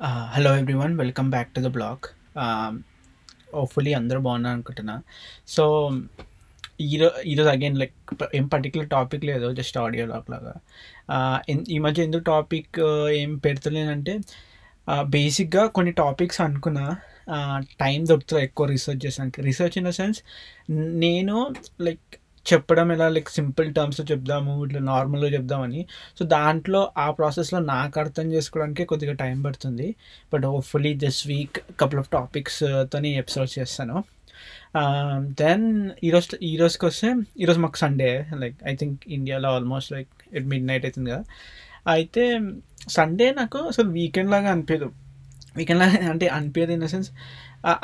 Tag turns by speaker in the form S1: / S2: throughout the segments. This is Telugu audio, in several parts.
S1: Hello everyone welcome back to the blog hopefully అందరూ బాగున్నారు అనుకుంటున్నా. సో ఈరో ఈరోజు అగైన్ లైక్ ఏం పర్టికులర్ టాపిక్ లేదు జస్ట్ ఆడియో బ్లాక్ లాగా. Uh, ఈ మధ్య ఎందుకు టాపిక్ uh, ఏం పెడతలేనంటే బేసిక్గా uh, కొన్ని టాపిక్స్ అనుకున్నా టైం దొరుకుతుంది ఎక్కువ రీసెర్చ్ చేసానికి. రీసెర్చ్ ఇన్ ద సెన్స్ నేను లైక్ చెప్పడం ఎలా? లైక్ సింపుల్ టర్మ్స్లో చెప్దాము ఇట్లా నార్మల్గా చెప్దామని. సో దాంట్లో ఆ ప్రాసెస్లో నాకు అర్థం చేసుకోవడానికి కొద్దిగా టైం పడుతుంది. But hopefully this week couple of టాపిక్స్తోని uh, episode చేస్తాను. దెన్ ఈరోజు ఈరోజుకి వస్తే ఈరోజు మాకు సండే. లైక్ ఐ థింక్ ఇండియాలో almost like at midnight అవుతుంది కదా. అయితే సండే నాకు అసలు వీకెండ్ లాగా అనిపించదు వీకెండ్ లాగా అంటే అనిపించదు ఇన్ ద సెన్స్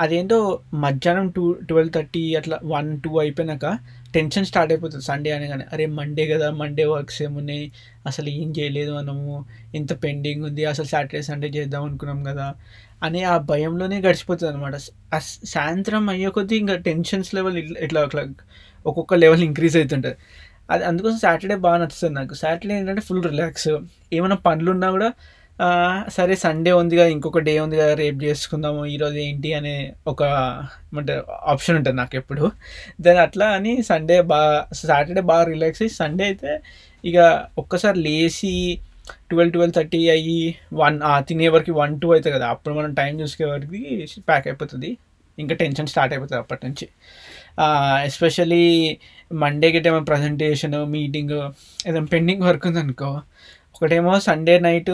S1: అదేంటో మధ్యాహ్నం టూ ట్వెల్వ్ థర్టీ అట్లా వన్ టూ అయిపోయినాక టెన్షన్ స్టార్ట్ అయిపోతుంది సండే అనగానే అరే మండే కదా మండే వర్క్స్ ఏమున్నాయి అసలు ఏం చేయలేదు మనము. ఇంత పెండింగ్ ఉంది. అసలు సాటర్డే సండే చేద్దాం అనుకున్నాం కదా. అనే ఆ భయంలోనే గడిచిపోతుంది అనమాట సాయంత్రం అయ్యే కొద్దీ ఇంకా టెన్షన్స్ లెవెల్ ఇట్లా ఇట్లా ఒక్కొక్క లెవెల్ ఇంక్రీజ్ అవుతుంటుంది అది అందుకోసం సాటర్డే బాగా నచ్చుతుంది నాకు. సాటర్డే ఏంటంటే ఫుల్ రిలాక్స్ ఏమైనా పనులు ఉన్నా కూడా సరే సండే ఉంది కదా ఇంకొక డే ఉంది కదా రేపు చేసుకుందాము ఈరోజు ఏంటి అనే ఒక ఏమంటారు ఆప్షన్ ఉంటుంది నాకు ఎప్పుడు. దాని అట్లా అని సండే బాగా సాటర్డే బాగా రిలాక్స్ అయ్యి సండే అయితే ఇక ఒక్కసారి లేచి ట్వెల్వ్ ట్వెల్వ్ థర్టీ అయ్యి వన్ తినే వరకు వన్ టూ అవుతుంది కదా అప్పుడు మనం టైం చూసుకునే వరకు ప్యాక్ అయిపోతుంది. ఇంకా టెన్షన్ స్టార్ట్ అయిపోతుంది అప్పటి నుంచి ఎస్పెషలీ మండేకి ఏమో ప్రజెంటేషన్ మీటింగ్ ఏదైనా పెండింగ్ వర్క్ ఉందనుకో ఒకటేమో సండే నైట్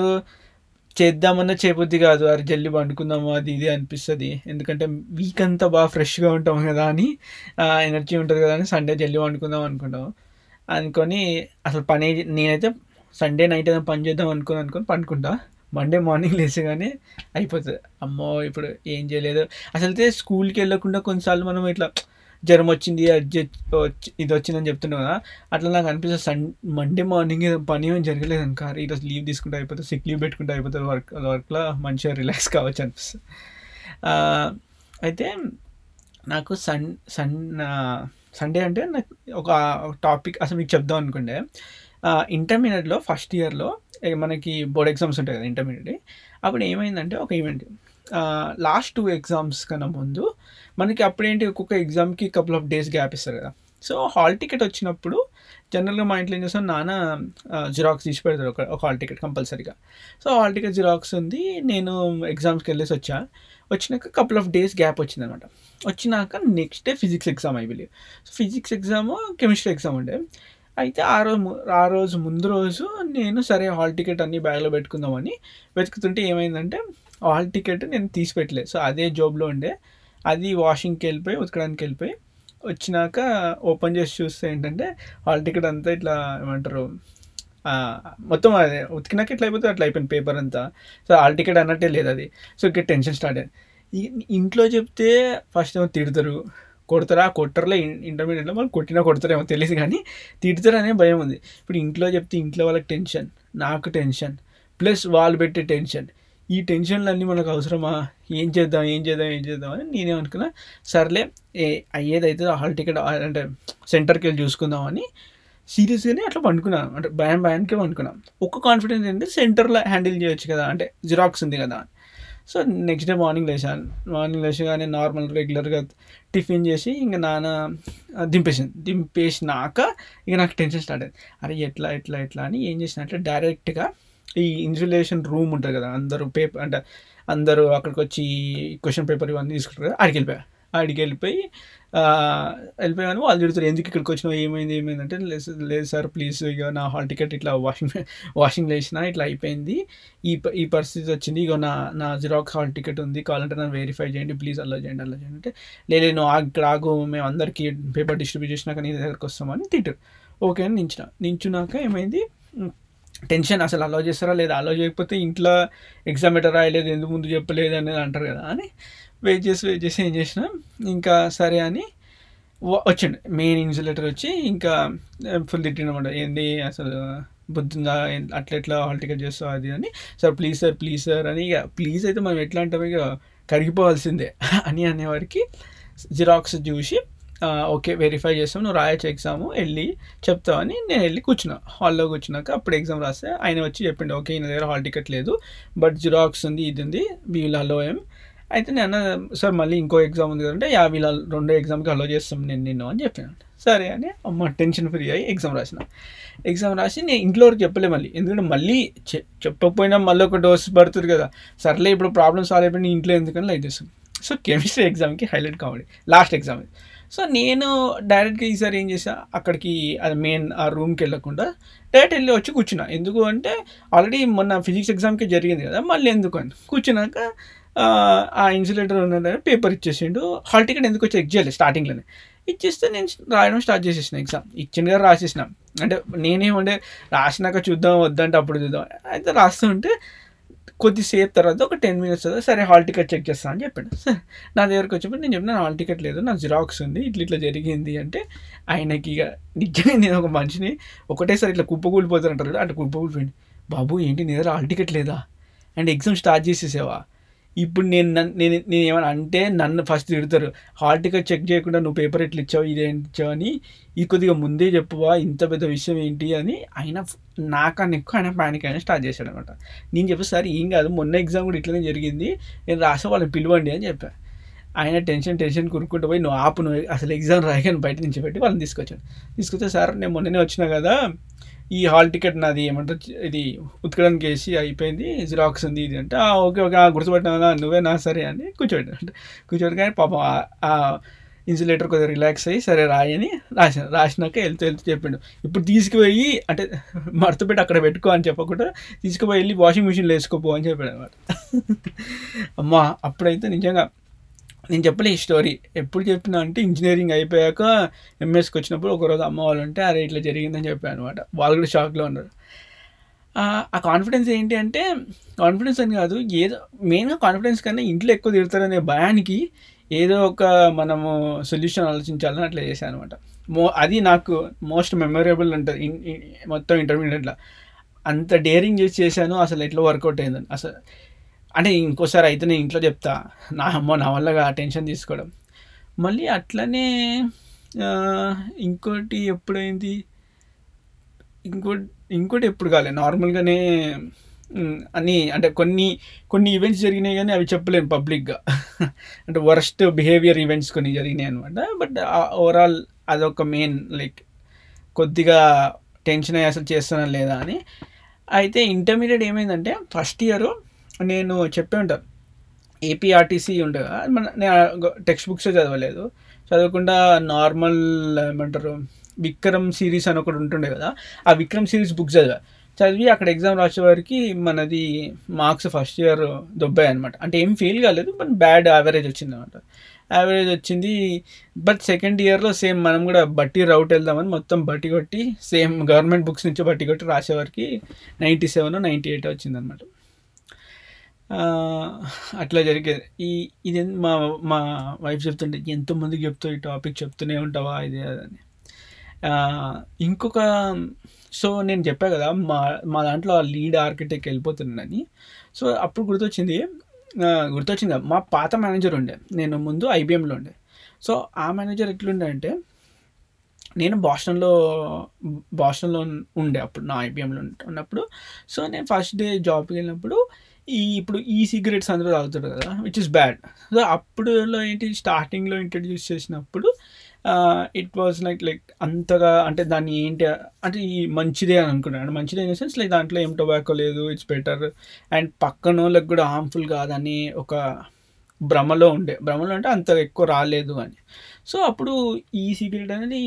S1: చేద్దామన్నా చేయబుద్ది కాదు. అది జల్లి పండుకుందాము అది ఇది అనిపిస్తుంది. ఎందుకంటే వీక్ అంతా బాగా ఫ్రెష్గా ఉంటాం కదా అని ఎనర్జీ ఉంటుంది కదా అని సండే జల్లి పండుకుందాం అనుకుంటాం అనుకొని అసలు పని నేనైతే సండే నైట్ ఏదైనా పని చేద్దాం అనుకుని అనుకుని పండుకుంటా. మండే మార్నింగ్ లేచగానే అయిపోతుంది. అమ్మో ఇప్పుడు ఏం చేయలేదు. అసలు అయితే స్కూల్కి వెళ్ళకుండా కొన్నిసార్లు మనం ఇట్లా జ్వరం వచ్చింది ఇది వచ్చిందని చెప్తున్నావు కదా. అట్లా నాకు అనిపిస్తుంది సన్ మండే మార్నింగ్ పని ఏం జరగలేదు అనుకో ఈరోజు లీవ్ తీసుకుంటే అయిపోతుంది సిక్ లీవ్ పెట్టుకుంటే అయిపోతుంది వర్క్ వర్క్లో మంచిగా రిలాక్స్ కావచ్చు అనిపిస్తుంది. అయితే నాకు సన్ సన్ సండే అంటే నాకు ఒక టాపిక్ అసలు మీకు చెప్దాం అనుకుంటే ఇంటర్మీడియట్లో ఫస్ట్ ఇయర్లో మనకి బోర్డ్ ఎగ్జామ్స్ ఉంటాయి కదా ఇంటర్మీడియట్ అప్పుడు ఏమైందంటే ఒక ఈవెంట్ లాస్ట్ టూ ఎగ్జామ్స్ కన్నా ముందు మనకి అప్పుడేంటి ఒక్కొక్క ఎగ్జామ్కి కపుల్ ఆఫ్ డేస్ గ్యాప్ ఇస్తారు కదా. సో హాల్ టికెట్ వచ్చినప్పుడు జనరల్గా మా ఇంట్లో ఏం చేస్తాం నాన్న జిరాక్స్ తీసి పెడతారు ఒక ఒక హాల్ టికెట్ కంపల్సరీగా. సో హాల్ టికెట్ జిరాక్స్ ఉంది నేను ఎగ్జామ్స్కి వెళ్ళేసి వచ్చా. వచ్చినాక కపుల్ ఆఫ్ డేస్ గ్యాప్ వచ్చిందనమాట. వచ్చినాక next day physics exam I believe so physics exam chemistry exam ఉండే. అయితే ఆ రోజు ఆ రోజు ముందు రోజు నేను సరే హాల్ టికెట్ అన్ని బ్యాగ్లో పెట్టుకుందామని వెతుకుతుంటే ఏమైందంటే హాల్ టికెట్ నేను తీసి పెట్టలేదు సో అదే జాబ్లో ఉండే. అది వాషింగ్కి వెళ్ళిపోయి ఉతకడానికి వెళ్ళిపోయి వచ్చినాక ఓపెన్ చేసి చూస్తే ఏంటంటే హాల్ టికెట్ అంతా ఇట్లా ఏమంటారు మొత్తం అదే. ఉతికినాక ఇట్లా అయిపోతే అట్లా అయిపోయింది పేపర్ అంతా. సో హాల్ టికెట్ అన్నట్టే లేదు అది. సో ఇక్కడ టెన్షన్ స్టార్ట్ అయింది ఇంట్లో చెప్తే ఫస్ట్ ఏమో తిడతారు. కొడతారా? కొట్టరులే. ఇంటర్మీడియట్లో వాళ్ళు కొట్టినా కొడతారేమో తెలియదు కానీ తిడతారు అనే భయం ఉంది. ఇప్పుడు ఇంట్లో చెప్తే ఇంట్లో వాళ్ళకి టెన్షన్ నాకు టెన్షన్. ప్లస్ వాళ్ళు పెట్టే టెన్షన్. ఈ టెన్షన్లన్నీ మనకు అవసరమా? ఏం చేద్దాం ఏం చేద్దాం ఏం చేద్దాం అని నేనే అనుకున్నా. సర్లే ఏ అయ్యేదైతే హాల్ టికెట్ అంటే సెంటర్కి వెళ్ళి చూసుకుందామని సీరియస్గానే అట్లా పండుకున్నాను అంటే భయం భయానికే పండుకున్నాం. ఒక్క కాన్ఫిడెన్స్ ఏంటంటే సెంటర్లో హ్యాండిల్ చేయొచ్చు కదా అంటే జిరాక్స్ ఉంది కదా. సో నెక్స్ట్ డే మార్నింగ్ లేచాను. మార్నింగ్ లేచగానే నార్మల్ రెగ్యులర్గా టిఫిన్ చేసి ఇంకా నాన్న దింపేసింది. దింపేసినాక ఇక నాకు టెన్షన్ స్టార్ట్ అయింది. అరే ఎట్లా ఎట్లా ఎట్లా అని ఏం చేసిన అంటే డైరెక్ట్గా ఈ ఇన్సులేషన్ రూమ్ ఉంటుంది కదా అందరూ పేపర్ అంటే అందరూ అక్కడికి వచ్చి క్వశ్చన్ పేపర్ ఇవన్నీ తీసుకుంటారు కదా ఆడికి వెళ్ళిపోయా. ఆడికి వెళ్ళిపోయి వెళ్ళిపోయాను వాళ్ళు చెడుతారు ఎందుకు ఇక్కడికి వచ్చినావు? ఏమైంది? ఏమైంది? అంటే లేదు లేదు సార్ ప్లీజ్ ఇక నా హాల్ టికెట్ ఇట్లా వాషింగ్ వాషింగ్ వేసిన ఇట్లా అయిపోయింది. ఈ ప- ఈ పరిస్థితి వచ్చింది. ఇగో నా నా జిరాక్స్ హాల్ టికెట్ ఉంది. కావాలంటే నన్ను వెరిఫై చేయండి. ప్లీజ్ అలా చేయండి అలా చేయండి. అంటే లేదు నువ్వు ఇక్కడ ఆగు. మేము అందరికీ పేపర్ డిస్ట్రిబ్యూట్ చేసినాక నీ దగ్గరకు వస్తామని తిట్టారు. ఓకే అని నించిన. నించున్నాక ఏమైంది? టెన్షన్ అసలు అలో చేస్తారా లేదా? అలో చేయకపోతే ఇంట్లో ఎగ్జామ్ ఎట్లా రాయలేదు ఎందుకు ముందు చెప్పలేదు అనేది అంటారు కదా అని వెయిట్ చేసి వెయిట్ చేసి ఏం చేసిన ఇంకా సరే అని వచ్చిండు. మెయిన్ ఇన్సులేటర్ వచ్చి ఇంకా ఫుల్ తిట్టినమాట ఏంది అసలు బుద్ధిందా? అట్లా ఎట్లా హాల్ టికెట్ చేస్తావు అది అని. Sir please sir please sir అని ఇక ప్లీజ్ అయితే మనం ఎట్లా అంటాం? ఇక కరిగిపోవాల్సిందే అని అనేవారికి జిరాక్స్ చూసి ఓకే వెరిఫై చేస్తాం. నువ్వు రాయొచ్చు ఎగ్జామ్ వెళ్ళి చెప్తావని నేను వెళ్ళి కూర్చున్నా. హాల్లో కూర్చున్నాక అప్పుడు ఎగ్జామ్ రాస్తే ఆయన వచ్చి చెప్పిండు ఓకే ఈయన దగ్గర హాల్ టికెట్ లేదు బట్ జిరాక్స్ ఉంది ఇది ఉంది వీల్ అలో ఏం అయితే నేను సార్ మళ్ళీ ఇంకో ఎగ్జామ్ ఉంది కదంటే యా వీళ్ళ రెండో ఎగ్జామ్కి అలో చేస్తాం నేను నిన్ను అని చెప్పాను సరే అని అమ్మ టెన్షన్ ఫ్రీ అయ్యి ఎగ్జామ్ రాసిన. ఎగ్జామ్ రాసి నేను ఇంట్లో వరకు చెప్పలే మళ్ళీ. ఎందుకంటే మళ్ళీ చె- చెప్పకపోయినా మళ్ళీ ఒక డోస్ పడుతుంది కదా. సర్లే ఇప్పుడు ప్రాబ్లమ్ సాల్వ్ అయిపోయినా ఇంట్లో ఎందుకని లైక్ చేస్తాం. సో కెమిస్ట్రీ ఎగ్జామ్కి హైలైట్ కామెడీ లాస్ట్ ఎగ్జామ్ ఇది. సో నేను డైరెక్ట్గా ఈసారి ఏం చేసా అక్కడికి అది మెయిన్ ఆ రూమ్కి వెళ్ళకుండా డైరెక్ట్ వెళ్ళి వచ్చి కూర్చున్నా. ఎందుకు అంటే ఆల్రెడీ మొన్న ఫిజిక్స్ ఎగ్జామ్కి జరిగింది కదా మళ్ళీ ఎందుకు అని. కూర్చున్నాక ఆ, ఇన్సులేటర్ ఉన్న పేపర్ ఇచ్చేసిండు. హాల్ టికెట్ ఎందుకు చెక్ చేయలేదు స్టార్టింగ్లోనే. ఇచ్చేస్తే నేను రాయడం స్టార్ట్ చేసేసిన ఎగ్జామ్. ఇచ్చినగా రాసేసిన. అంటే నేనేమంటే రాసినాక చూద్దాం వద్దంటే అప్పుడు చూద్దాం. అయితే రాస్తుంటే కొద్దిసేపు తర్వాత ఒక టెన్ మినిట్స్ తర్వాత సరే హాల్ టికెట్ చెక్ చేస్తా అని చెప్పాడు. సరే నా దగ్గరకు వచ్చినప్పుడు నేను చెప్పిన హాల్ టికెట్ లేదు నాకు జిరాక్స్ ఉంది ఇట్లా ఇట్లా జరిగింది అంటే ఆయనకి ఇక నిజంగా నేను ఒక మనిషిని ఒకటేసారి ఇట్లా కుప్పకూలిపోతారంటారు కదా అట్లా కుప్పకూలిపోయింది. బాబు ఏంటి నీ దగ్గర హాల్ టికెట్ లేదా? అండ్ ఎగ్జామ్ స్టార్ట్ చేసేసావా? ఇప్పుడు నేను నేను నేను ఏమైనా అంటే నన్ను ఫస్ట్ తిడతారు. హాల్ టికెట్ చెక్ చేయకుండా నువ్వు పేపర్ ఎట్లా ఇచ్చావు ఇదేంటి ఇచ్చావు అని ఈ కొద్దిగా ముందే చెప్పువా ఇంత పెద్ద విషయం ఏంటి అని ఆయన నాకన్నా ఎక్కువ ఆయన ప్యానిక్ అయినా స్టార్ట్ చేశాడు అనమాట నేను చెప్పి సార్ ఏం కాదు మొన్న ఎగ్జామ్ కూడా ఇట్లనే జరిగింది. నేను రాసే వాళ్ళని పిలవండి అని చెప్పాను ఆయన టెన్షన్ టెన్షన్ కురుక్కుంటూ పోయి నువ్వు ఆపు నువ్వు అసలు ఎగ్జామ్ రాయగానే బయట నుంచి పెట్టి వాళ్ళని తీసుకొచ్చాను. తీసుకొస్తే సార్ నేను మొన్ననే వచ్చినా కదా ఈ హాల్ టికెట్ నాది ఏమంటారు? ఇది ఉతకడానికి వేసి అయిపోయింది జిరాక్స్ ఉంది ఇది అంటే ఓకే ఓకే ఆ, నువ్వేనా? నువ్వే నా సరే అని కూర్చోబెట్టాను. అంటే కూర్చోబెట్టి కానీ పాపం ఆ- ఇన్సులేటర్ కొద్దిగా రిలాక్స్ అయ్యి సరే రాయని రాసిన రాసినాక వెళ్తూ వెళ్తూ చెప్పిండు. ఇప్పుడు తీసుకుపోయి అంటే మడత పెట్టి అక్కడ పెట్టుకో అని చెప్పకుండా తీసుకుపోయి వెళ్ళి వాషింగ్ మిషన్లో వేసుకోపో అని చెప్పాడు అనమాట అమ్మా అప్పుడైతే నిజంగా నేను చెప్పలే ఈ స్టోరీ. ఎప్పుడు చెప్పినా అంటే ఇంజనీరింగ్ అయిపోయాక ఎంఎస్కి వచ్చినప్పుడు ఒకరోజు అమ్మ వాళ్ళు ఉంటే అరే ఇట్లా జరిగిందని చెప్పాను అనమాట వాళ్ళు కూడా షాక్లో ఉన్నారు. ఆ కాన్ఫిడెన్స్ ఏంటి అంటే కాన్ఫిడెన్స్ అని కాదు ఏదో మెయిన్గా కాన్ఫిడెన్స్ కన్నా ఇంట్లో ఎక్కువ తిడతారనే భయానికి ఏదో ఒక మనము సొల్యూషన్ ఆలోచించాలని అట్లా చేశాను అనమాట మో అది నాకు మోస్ట్ మెమొరబుల్ ఉంటుంది మొత్తం ఇంటర్మీడియట్లో అంత డేరింగ్ చేసి చేశాను అసలు ఎట్లా వర్కౌట్ అయిందని. అసలు అంటే ఇంకోసారి అయితే నేను ఇంట్లో చెప్తా. నా అమ్మ నా వల్లగా టెన్షన్ తీసుకోవడం. మళ్ళీ అట్లనే ఇంకోటి ఎప్పుడైంది? ఇంకోటి ఇంకోటి ఎప్పుడు కాలే. నార్మల్గానే అని అంటే కొన్ని కొన్ని ఈవెంట్స్ జరిగినాయి కానీ అవి చెప్పలేను పబ్లిక్గా అంటే వరస్ట్ బిహేవియర్ ఈవెంట్స్ కొన్ని జరిగినాయి అనమాట బట్ ఓవరాల్ అదొక మెయిన్ లైక్ కొద్దిగా టెన్షన్ అయ్యి అసలు చేస్తానా లేదా అని. అయితే ఇంటర్మీడియట్ ఏమైందంటే ఫస్ట్ ఇయర్ నేను చెప్పే ఉంటాను ఏపీఆర్టీసీ ఉండగా కదా, మన నేను టెక్స్ట్ బుక్స్ చదవలేదు. చదవకుండా నార్మల్ ఏమంటారు విక్రమ్ సిరీస్ అని ఒకటి ఉంటుండే కదా. ఆ విక్రమ్ సిరీస్ బుక్ చదివా. చదివి అక్కడ ఎగ్జామ్ రాసే వారికి మనది మార్క్స్ ఫస్ట్ ఇయర్ దొబ్బాయి అనమాట అంటే ఏం ఫెయిల్ కాలేదు బట్ బ్యాడ్ యావరేజ్ వచ్చింది అనమాట యావరేజ్ వచ్చింది బట్ సెకండ్ ఇయర్లో సేమ్ మనం కూడా బట్టి రౌట్ వెళ్దామని మొత్తం బట్టి కొట్టి సేమ్ గవర్నమెంట్ బుక్స్ నుంచి బట్టి కొట్టి రాసేవారికి నైంటీ సెవెన్ నైంటీ ఎయిట్ వచ్చిందనమాట అనమాట అట్లా జరిగేది ఈ ఇది మా మా వైఫ్ చెప్తుంటే ఎంతోమందికి చెప్తావు ఈ టాపిక్ చెప్తూనే ఉంటావా ఇది అని. ఇంకొక సో నేను చెప్పా కదా మా మా దాంట్లో లీడ్ ఆర్కిటెక్ట్ వెళ్ళిపోతుందని సో అప్పుడు గుర్తొచ్చింది గుర్తొచ్చింది? మా పాత మేనేజర్ ఉండే. నేను ముందు ఐబిఎంలో ఉండే. సో ఆ మేనేజర్ ఎట్లుండే అంటే నేను బాస్టన్లో బాస్టన్లో ఉండే అప్పుడు నా ఐబిఎంలో ఉన్నప్పుడు. సో నేను ఫస్ట్ డే జాబ్కి వెళ్ళినప్పుడు ఈ ఇప్పుడు ఈ సిగరెట్స్ అందరూ తాగుతారు కదా విచ్ ఇస్ బ్యాడ్ సో అప్పుడులో ఏంటి స్టార్టింగ్లో ఇంట్రడ్యూస్ చేసినప్పుడు ఇట్ వాజ్ లైక్ లైక్ అంతగా అంటే దాన్ని ఏంటి అంటే ఈ మంచిదే అని అనుకున్నాను మంచిదే ఇన్ సెన్స్ లైక్ దాంట్లో ఏం టొబాకో లేదు ఇట్స్ బెటర్ అండ్ పక్కన వాళ్ళకి కూడా హార్మ్ఫుల్ కాదని ఒక భ్రమలో ఉండే. భ్రమలో అంటే అంత ఎక్కువ రాలేదు అని. సో అప్పుడు ఈ సిగరెట్ అనేది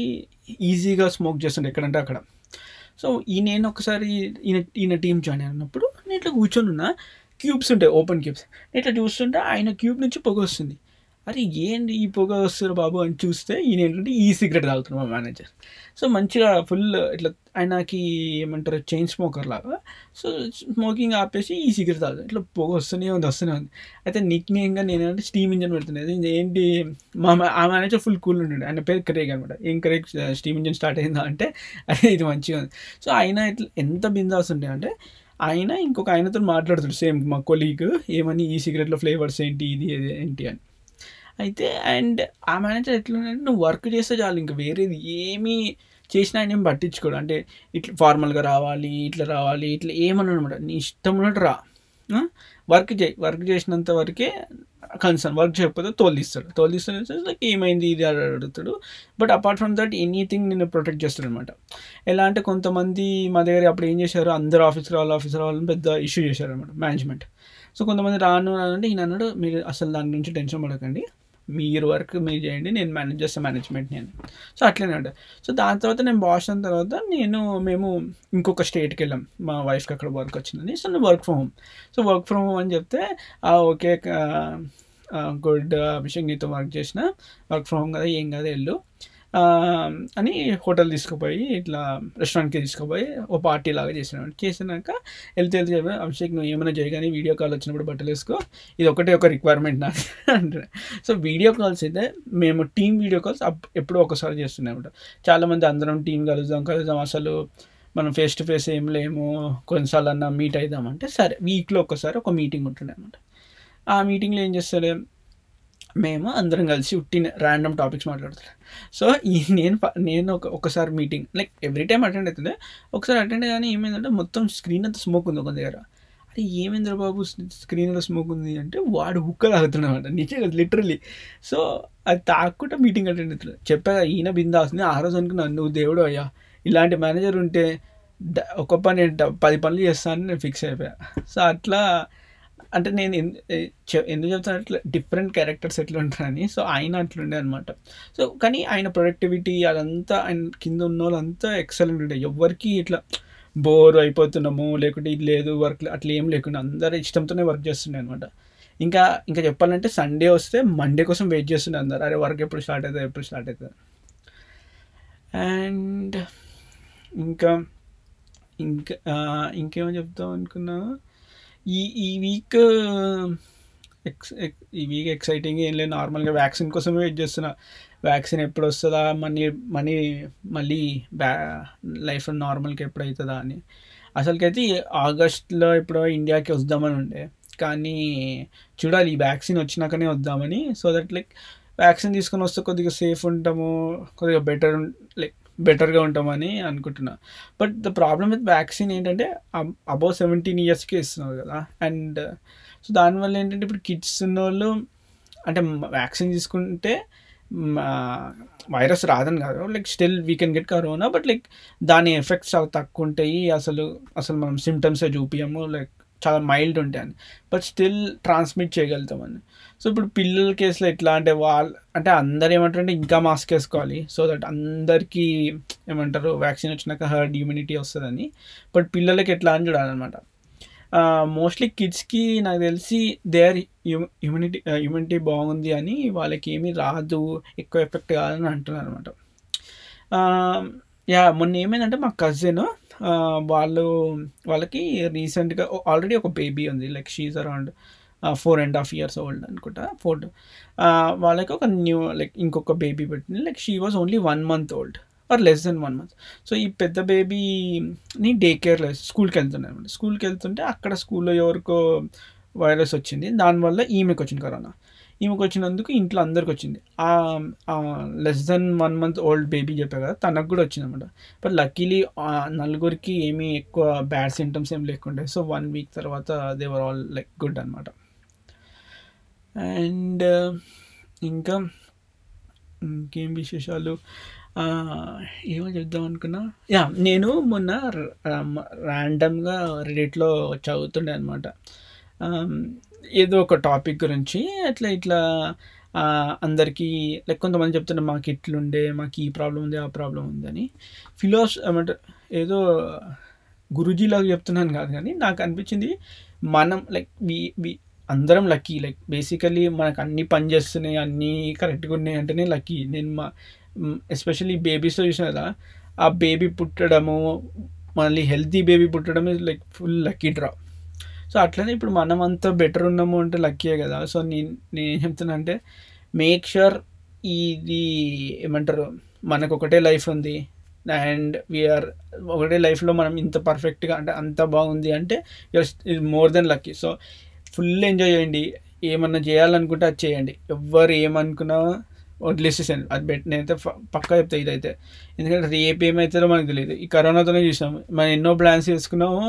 S1: ఈజీగా స్మోక్ చేస్తుండే ఎక్కడంటే అక్కడ. సో ఈ నేను ఒకసారి ఈయన ఈయన టీం జాయిన్ అయినప్పుడు నేను ఇట్లా కూర్చొని ఉన్నా. క్యూబ్స్ ఉంటాయి ఓపెన్ క్యూబ్స్. ఇట్లా చూస్తుంటే ఆయన క్యూబ్ నుంచి పొగ వస్తుంది. అరే ఏంటి ఈ పొగ వస్తారు బాబు అని చూస్తే ఈయన ఏంటంటే ఈ సిగరెట్ తాగుతున్నాడు మా మేనేజర్. సో మంచిగా ఫుల్ ఇట్లా ఆయనకి ఏమంటారు చైన్ స్మోకర్ లాగా. సో స్మోకింగ్ ఆపేసి ఈ సిగరెట్ తాగుతాడు ఇట్లా పొగ వస్తూనే ఉంది వస్తూనే ఉంది. అయితే నిక్ నేమ్గా నేను ఏంటంటే స్టీమ్ ఇంజన్ పెడుతున్నాను ఏంటి మా ఆ మేనేజర్ ఫుల్ కూల్ ఉండే ఆయన పేరు క్రేక్ అనమాట ఏం క్రేక్ స్టీమ్ ఇంజన్ స్టార్ట్ అయిందా అంటే అదే ఇది మంచిగా ఉంది. సో ఆయన ఇట్లా ఎంత బిందాస్ ఉంటాయి అంటే ఆయన ఇంకొక ఆయనతో మాట్లాడుతాడు సేమ్ మా కొలీగ్ ఏమని ఈ సిగరెట్లో ఫ్లేవర్స్ ఏంటి ఇది ఇది ఏంటి అని. అయితే అండ్ ఆ మేనేజర్ ఎట్లుందంటే నువ్వు వర్క్ చేస్తే చాలు ఇంకా వేరేది ఏమీ చేసినా ఆయన ఏం పట్టించుకోడు. అంటే ఇట్లా ఫార్మల్గా రావాలి ఇట్లా రావాలి ఇట్లా ఏమన్నా అనమాట నీ ఇష్టం ఉన్నట్టు రా వర్క్ చేయి. వర్క్ చేసినంత వరకే కన్సర్న్. వర్క్ చేయకపోతే తోలిస్తాడు. తోలిస్తాడు లైక్ ఏమైంది ఇది అడుగుతాడు. But apart from that anything నేను ప్రొటెక్ట్ చేస్తాడు అనమాట ఎలా అంటే కొంతమంది మా దగ్గర అప్పుడు ఏం చేశారు? అందరు ఆఫీసర్ వాళ్ళు ఆఫీసర్ వాళ్ళని పెద్ద ఇష్యూ చేశారు అనమాట మేనేజ్మెంట్ సో కొంతమంది రాను అంటే ఈయన అన్నాడు మీరు అసలు దాని గురించి టెన్షన్ పడకండి. మీరు వర్క్ మీరు చేయండి నేను మేనేజ్ చేస్తాను మేనేజ్మెంట్ నేను. సో అట్లనే ఉండే. సో దాని తర్వాత నేను బాస్ అయిన తర్వాత నేను మేము ఇంకొక స్టేట్కి వెళ్ళాం. మా వైఫ్కి అక్కడ వర్క్ వచ్చిందని. సో నేను work from home so work from home అని చెప్తే ఓకే గుడ్ అభిషేక్ నీతో వర్క్ చేసిన వర్క్ ఫ్రమ్ హోమ్ కదా ఏం కదా వెళ్ళు. అని హోటల్ తీసుకుపోయి ఇట్లా రెస్టారెంట్కి తీసుకుపోయి ఓ పార్టీ లాగా చేసినాడు. చేసినాక వెళ్తే వెళ్తే చెప్పాను అభిషేక్ నువ్వు ఏమైనా చేయగానే వీడియో కాల్ వచ్చినప్పుడు బట్టలు వేసుకో. ఇది ఒకటే ఒక రిక్వైర్మెంట్ నాకు. అంటే సో వీడియో కాల్స్ అయితే మేము టీం వీడియో కాల్స్ ఎప్పుడో ఒకసారి చేస్తున్నాం అనమాట చాలామంది అందరం టీం కలుద్దాం కలుద్దాం. అసలు మనం ఫేస్ టు ఫేస్ ఏం లేము. కొన్నిసార్లు అన్న మీట్ అవుదామంటే సరే వీక్లో ఒకసారి ఒక మీటింగ్ ఉంటుండే అనమాట ఆ మీటింగ్లో ఏం చేస్తారు మేము అందరం కలిసి ఉట్టిన ర్యాండమ్ టాపిక్స్ మాట్లాడుతున్నాం. సో ఈ నేను నేను ఒక ఒకసారి meeting like every time attend అవుతుంది ఒకసారి అటెండ్ కానీ ఏమైందంటే మొత్తం స్క్రీన్ అంతా స్మోక్ ఉంది ఒక దగ్గర. అరే ఏమేంద్ర బాబు స్క్రీన్లో స్మోక్ ఉంది అంటే వాడు హుక్క తాగుతున్నాడు నిజంగా లిటరలీ సో అది తాక్కుంటే మీటింగ్ అటెండ్ అవుతుంది చెప్పా ఈయన బిందాస్తుంది ఆ రోజు అనుకున్నాను నువ్వు దేవుడు అయ్యా ఇలాంటి మేనేజర్ ఉంటే ఒక పని పది పనులు చేస్తానని నేను ఫిక్స్ అయిపోయా. సో అట్లా అంటే నేను ఎందుకు చెప్తాను అట్లా డిఫరెంట్ క్యారెక్టర్స్ ఎట్లా ఉంటారని. సో ఆయన అట్లుండే అనమాట సో కానీ ఆయన ప్రొడక్టివిటీ అదంతా ఆయన కింద ఉన్న వాళ్ళంతా ఎక్సలెంట్ ఉండే. ఎవరికి ఇట్లా బోర్ అయిపోతున్నాము లేకుంటే ఇది లేదు వర్క్ అట్లా ఏం లేకుండా అందరూ ఇష్టంతోనే వర్క్ చేస్తుండే అనమాట ఇంకా ఇంకా చెప్పాలంటే సండే వస్తే మండే కోసం వెయిట్ చేస్తుండే అందరు. అరే వర్క్ ఎప్పుడు స్టార్ట్ అవుతుంది ఎప్పుడు స్టార్ట్ అవుతుంది? అండ్ ఇంకా ఇంకా ఇంకేమో చెప్తాం అనుకున్నా? ఈ ఈ వీక్ ఎక్స్ ఈ వీక్ ఎక్సైటింగ్ ఏం లేదు. నార్మల్గా వ్యాక్సిన్ కోసం వెయిట్ చేస్తున్నా. వ్యాక్సిన్ ఎప్పుడు వస్తుందా మనీ మనీ మళ్ళీ బ్యా లైఫ్ నార్మల్కి ఎప్పుడు అవుతుందా అని. అసలుకైతే ఆగస్ట్లో ఎప్పుడో ఇండియాకి వద్దామని ఉండే. కానీ చూడాలి ఈ వ్యాక్సిన్ వచ్చినాకనే వద్దామని. సో దట్ లైక్ వ్యాక్సిన్ తీసుకొని వస్తే కొద్దిగా సేఫ్ ఉంటాము. కొద్దిగా బెటర్ లైక్ బెటర్గా ఉంటామని అనుకుంటున్నా. But the problem with vaccine ఏంటంటే అబౌవ్ సెవెంటీన్ ఇయర్స్కి ఇస్తున్నారు కదా. అండ్ సో దానివల్ల ఏంటంటే ఇప్పుడు కిడ్స్ ఉన్న వాళ్ళు అంటే వ్యాక్సిన్ తీసుకుంటే వైరస్ రాదని కాదు. Like still we can get corona but like దాని ఎఫెక్ట్స్ చాలా తక్కువ ఉంటాయి. అసలు అసలు మనం సిమ్టమ్సే చూపించము లైక్ చాలా మైల్డ్ ఉంటాయని. బట్ స్టిల్ ట్రాన్స్మిట్ చేయగలుగుతామని. సో ఇప్పుడు పిల్లల కేసులో ఎట్లా అంటే వాళ్ళు అంటే అందరు ఏమంటారంటే ఇంకా మాస్క్ వేసుకోవాలి. సో దట్ అందరికీ ఏమంటారు వ్యాక్సిన్ వచ్చినాక హర్డ్ ఇమ్యూనిటీ వస్తుందని. బట్ పిల్లలకి ఎట్లా అని చూడాలన్నమాట. మోస్ట్లీ కిడ్స్కి నాకు తెలిసి దే ఆర్ ఇమ్యూనిటీ ఇమ్యూనిటీ బాగుంది అని వాళ్ళకి ఏమీ రాదు ఎక్కువ ఎఫెక్ట్ కాదని అంటున్నారు అనమాట యా మొన్న ఏమైందంటే మా కజిన్ వాళ్ళు వాళ్ళకి రీసెంట్గా ఆల్రెడీ ఒక బేబీ ఉంది. Like she's around four and half years old అనుకుంటా. ఫోర్ వాళ్ళకి ఒక న్యూ లైక్ ఇంకొక బేబీ పెట్టింది. Like she was only one month old or less than one month so ఈ పెద్ద బేబీని డే కేర్లో స్కూల్కి వెళ్తున్నాయి అనమాట స్కూల్కి వెళ్తుంటే అక్కడ స్కూల్లో ఎవరికో వైరస్ వచ్చింది. దానివల్ల ఈమెకి వచ్చింది కరోనా ఈమెకు వచ్చినందుకు ఇంట్లో అందరికి వచ్చింది less than one month old baby చెప్పా కదా తనకు కూడా వచ్చింది అనమాట బట్ లక్కీలీ నలుగురికి ఏమీ ఎక్కువ బ్యాడ్ సింటమ్స్ ఏం లేకుండే. సో వన్ వీక్ తర్వాత they were all like good అనమాట అండ్ ఇంకా ఇంకేం విశేషాలు? ఏమో చెప్దాం అనుకున్నా. యా నేను మొన్న ర్యాండమ్గా రెడిట్లో చదువుతుండే అనమాట um, ఏదో ఒక టాపిక్ గురించి అట్లా ఇట్లా అందరికీ లైక్ కొంతమంది చెప్తున్నారు మాకు ఇట్లుండే మాకు ఈ ప్రాబ్లం ఉంది ఆ ప్రాబ్లం ఉందని ఫిలాస్ ఏమంటారు ఏదో గురుజీలాగా చెప్తున్నాను కాదు కానీ నాకు అనిపించింది మనం లైక్ వి వి అందరం లక్కీ. లైక్ బేసికలీ మనకు అన్నీ పని చేస్తున్నాయి అన్నీ కరెక్ట్గా ఉన్నాయి అంటేనే లక్కీ. నేను మా ఎస్పెషల్లీ బేబీస్తో చూసిన కదా ఆ బేబీ పుట్టడము మళ్ళీ హెల్తీ బేబీ పుట్టడం like full lucky draw so అట్లనే ఇప్పుడు మనం అంతా బెటర్ ఉన్నాము అంటే లక్కీయే కదా. సో నేను నేను ఏం చెప్తున్నా అంటే మేక్ షూర్ ఇది ఏమంటారు మనకు ఒకటే లైఫ్ ఉంది అండ్ వీఆర్ ఒకటే లైఫ్లో మనం ఇంత పర్ఫెక్ట్గా అంటే అంత బాగుంది అంటే you're more than lucky so full enjoy చేయండి. ఏమన్నా చేయాలనుకుంటే అది చేయండి. ఎవ్వరు ఏమనుకున్నా వదిలేసేసాను అది బెట్ నేనైతే పక్కా చెప్తా ఇదైతే. ఎందుకంటే రేపు ఏమవుతుందో మనకు తెలియదు ఈ కరోనాతోనే చూసాము మనం ఎన్నో ప్లాన్స్ చేసుకున్నాము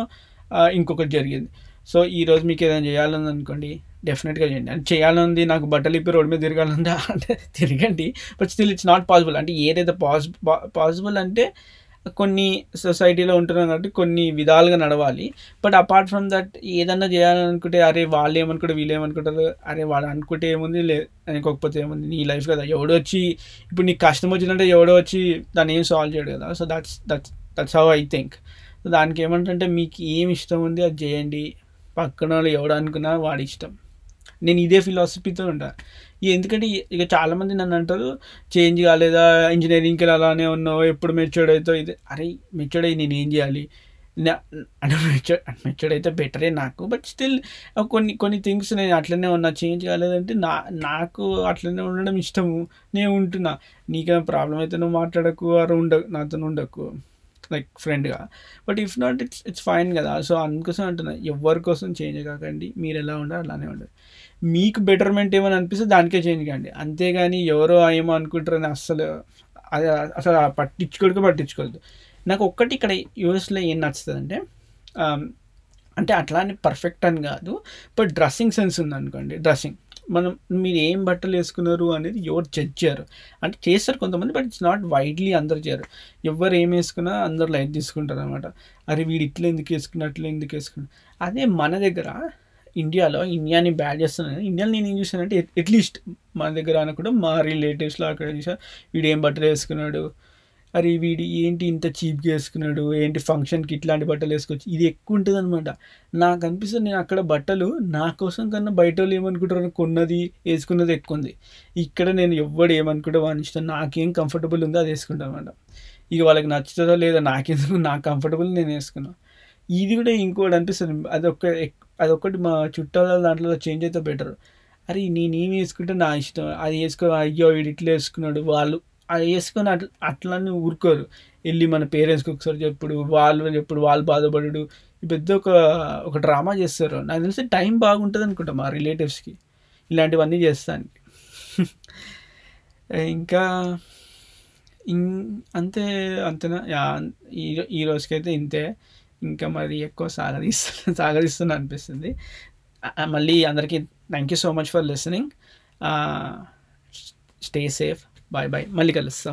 S1: ఇంకొకటి జరిగింది. సో ఈరోజు మీకు ఏదైనా చేయాలని అనుకోండి డెఫినెట్గా చేయండి. అంటే చేయాలనుంది నాకు బట్టలు ఇప్పి రోడ్డు మీద తిరగాలందా అంటే తిరగండి. But still it's not possible అంటే ఏదైతే పాసి పాసిబుల్ అంటే కొన్ని సొసైటీలో ఉంటున్నాం కాబట్టి కొన్ని విధాలుగా నడవాలి. బట్ అపార్ట్ ఫ్రమ్ దట్ ఏదన్నా చేయాలనుకుంటే అరే వాళ్ళు ఏమనుకుంటారు వీళ్ళు ఏమనుకుంటారు అరే వాళ్ళు అనుకుంటే ఏముంది లే అనుకోకపోతే ఏముంది నీ లైఫ్ కదా. ఎవడో వచ్చి ఇప్పుడు నీకు కష్టం వచ్చిందంటే ఎవడో వచ్చి దాన్ని ఏం సాల్వ్ చేయడు కదా. So that's that's that's how I think దానికి ఏమంటే మీకు ఏం ఇష్టం ఉంది అది చేయండి. పక్కన వాళ్ళు ఎవడు అనుకున్నా వాడి ఇష్టం నేను ఇదే ఫిలాసఫీతో ఉంటా. ఎందుకంటే ఇక చాలామంది నన్ను అంటారు చేంజ్ కాలేదా? ఇంజనీరింగ్కి అలానే ఉన్నావు? ఎప్పుడు మెచ్యూర్డ్ అవుతావు? ఇది అరే మెచ్యూర్డ్ అయ్యి నేను ఏం చేయాలి? నా- అంటే మెచ్యూర్ మెచ్యూర్డ్ అయితే బెటరే నాకు. బట్ స్టిల్ కొన్ని కొన్ని థింగ్స్ నేను అట్లనే ఉన్నా. చేంజ్ కాలేదంటే నా నాకు అట్లనే ఉండడం ఇష్టము. నేను ఉంటున్నా. నీకేమైనా ప్రాబ్లం అయితే నువ్వు మాట్లాడకు. అరు ఉండ నాతో ఉండకు. లైక్ ఫ్రెండ్గా but if not it's it's fine కదా. సో అందుకోసం అంటున్నా ఎవరి కోసం చేంజ్ కాకండి. మీరు ఎలా ఉండాలి అలానే ఉండాలి. మీకు బెటర్మెంట్ ఏమని అనిపిస్తే దానికే చేంజ్ కాండి. అంతేగాని ఎవరో ఏమో అనుకుంటారని అస్సలు అది అసలు పట్టించుకోడుకు పట్టించుకోలేదు పట్టించుకోవద్దు. నాకు ఒక్కటి ఇక్కడ యూఎస్లో ఏం నచ్చుతుంది అంటే అంటే అట్లా అని పర్ఫెక్ట్ అని కాదు బట్ డ్రెస్సింగ్ సెన్స్ ఉంది అనుకోండి డ్రెస్సింగ్ మనం మీరు ఏం బట్టలు వేసుకున్నారు అనేది ఎవరు జడ్జ్ చేయరు. అంటే చేస్తారు కొంతమంది బట్ ఇట్స్ నాట్ వైడ్లీ అందరు చేయరు. ఎవరు ఏం వేసుకున్నా అందరు లైట్ తీసుకుంటారు అనమాట అరే వీడు ఇట్లా ఎందుకు వేసుకున్నా అట్లా ఎందుకు వేసుకున్నా అదే మన దగ్గర ఇండియాలో ఇండియాని బ్యాడ్ చేస్తున్నాను. ఇండియాలో నేను ఏం చూసానంటే అట్లీస్ట్ మన దగ్గర అనకుండా మా రిలేటివ్స్లో అక్కడ చూసా. వీడు ఏం బట్టలు వేసుకున్నాడు? అరే వీడి ఏంటి ఇంత చీప్గా వేసుకున్నాడు ఏంటి ఫంక్షన్కి ఇట్లాంటి బట్టలు వేసుకోవచ్చు ఇది ఎక్కువ ఉంటుంది అనమాట నాకు అనిపిస్తుంది నేను అక్కడ బట్టలు నా కోసం కన్నా బయట వాళ్ళు ఏమనుకుంటారు? కొన్నది వేసుకున్నది ఎక్కువ ఉంది. ఇక్కడ నేను ఎవ్వడు ఏమనుకుంటే వాళ్ళ ఇష్టం నాకేం కంఫర్టబుల్ ఉందో అది వేసుకుంటాను అనమాట ఇక వాళ్ళకి నచ్చుతుందో లేదో నాకెందుకు? నాకు కంఫర్టబుల్ నేను వేసుకున్నాను ఇది కూడా ఇంకోటి అనిపిస్తుంది. అదొక ఎక్- అదొకటి మా చుట్టాల దాంట్లో చేంజ్ అయితే బెటర్. అరే నేనేం వేసుకుంటే నా ఇష్టం? అది వేసుకో అయ్యో వీడు ఇట్లా వేసుకున్నాడు వాళ్ళు అది వేసుకొని అట్లా అట్లని ఊరుకోరు. వెళ్ళి మన పేరెంట్స్కి ఒకసారి చెప్పుడు వాళ్ళు చెప్పుడు వాళ్ళు బాధపడు పెద్ద ఒక ఒక డ్రామా చేస్తారు. నాకు తెలిసి టైం బాగుంటుంది అనుకుంటా మా రిలేటివ్స్కి. ఇలాంటివన్నీ చేస్తాను ఇంకా అంతే అంతేనా? ఈ ఈ రోజుకైతే ఇంతే. ఇంకా మరి ఎక్కువ సాగదీస్తు సాగరిస్తున్నా అనిపిస్తుంది. మళ్ళీ అందరికీ thank you so much for listening. Stay safe. Bye bye. మళ్ళీ కలుస్తా.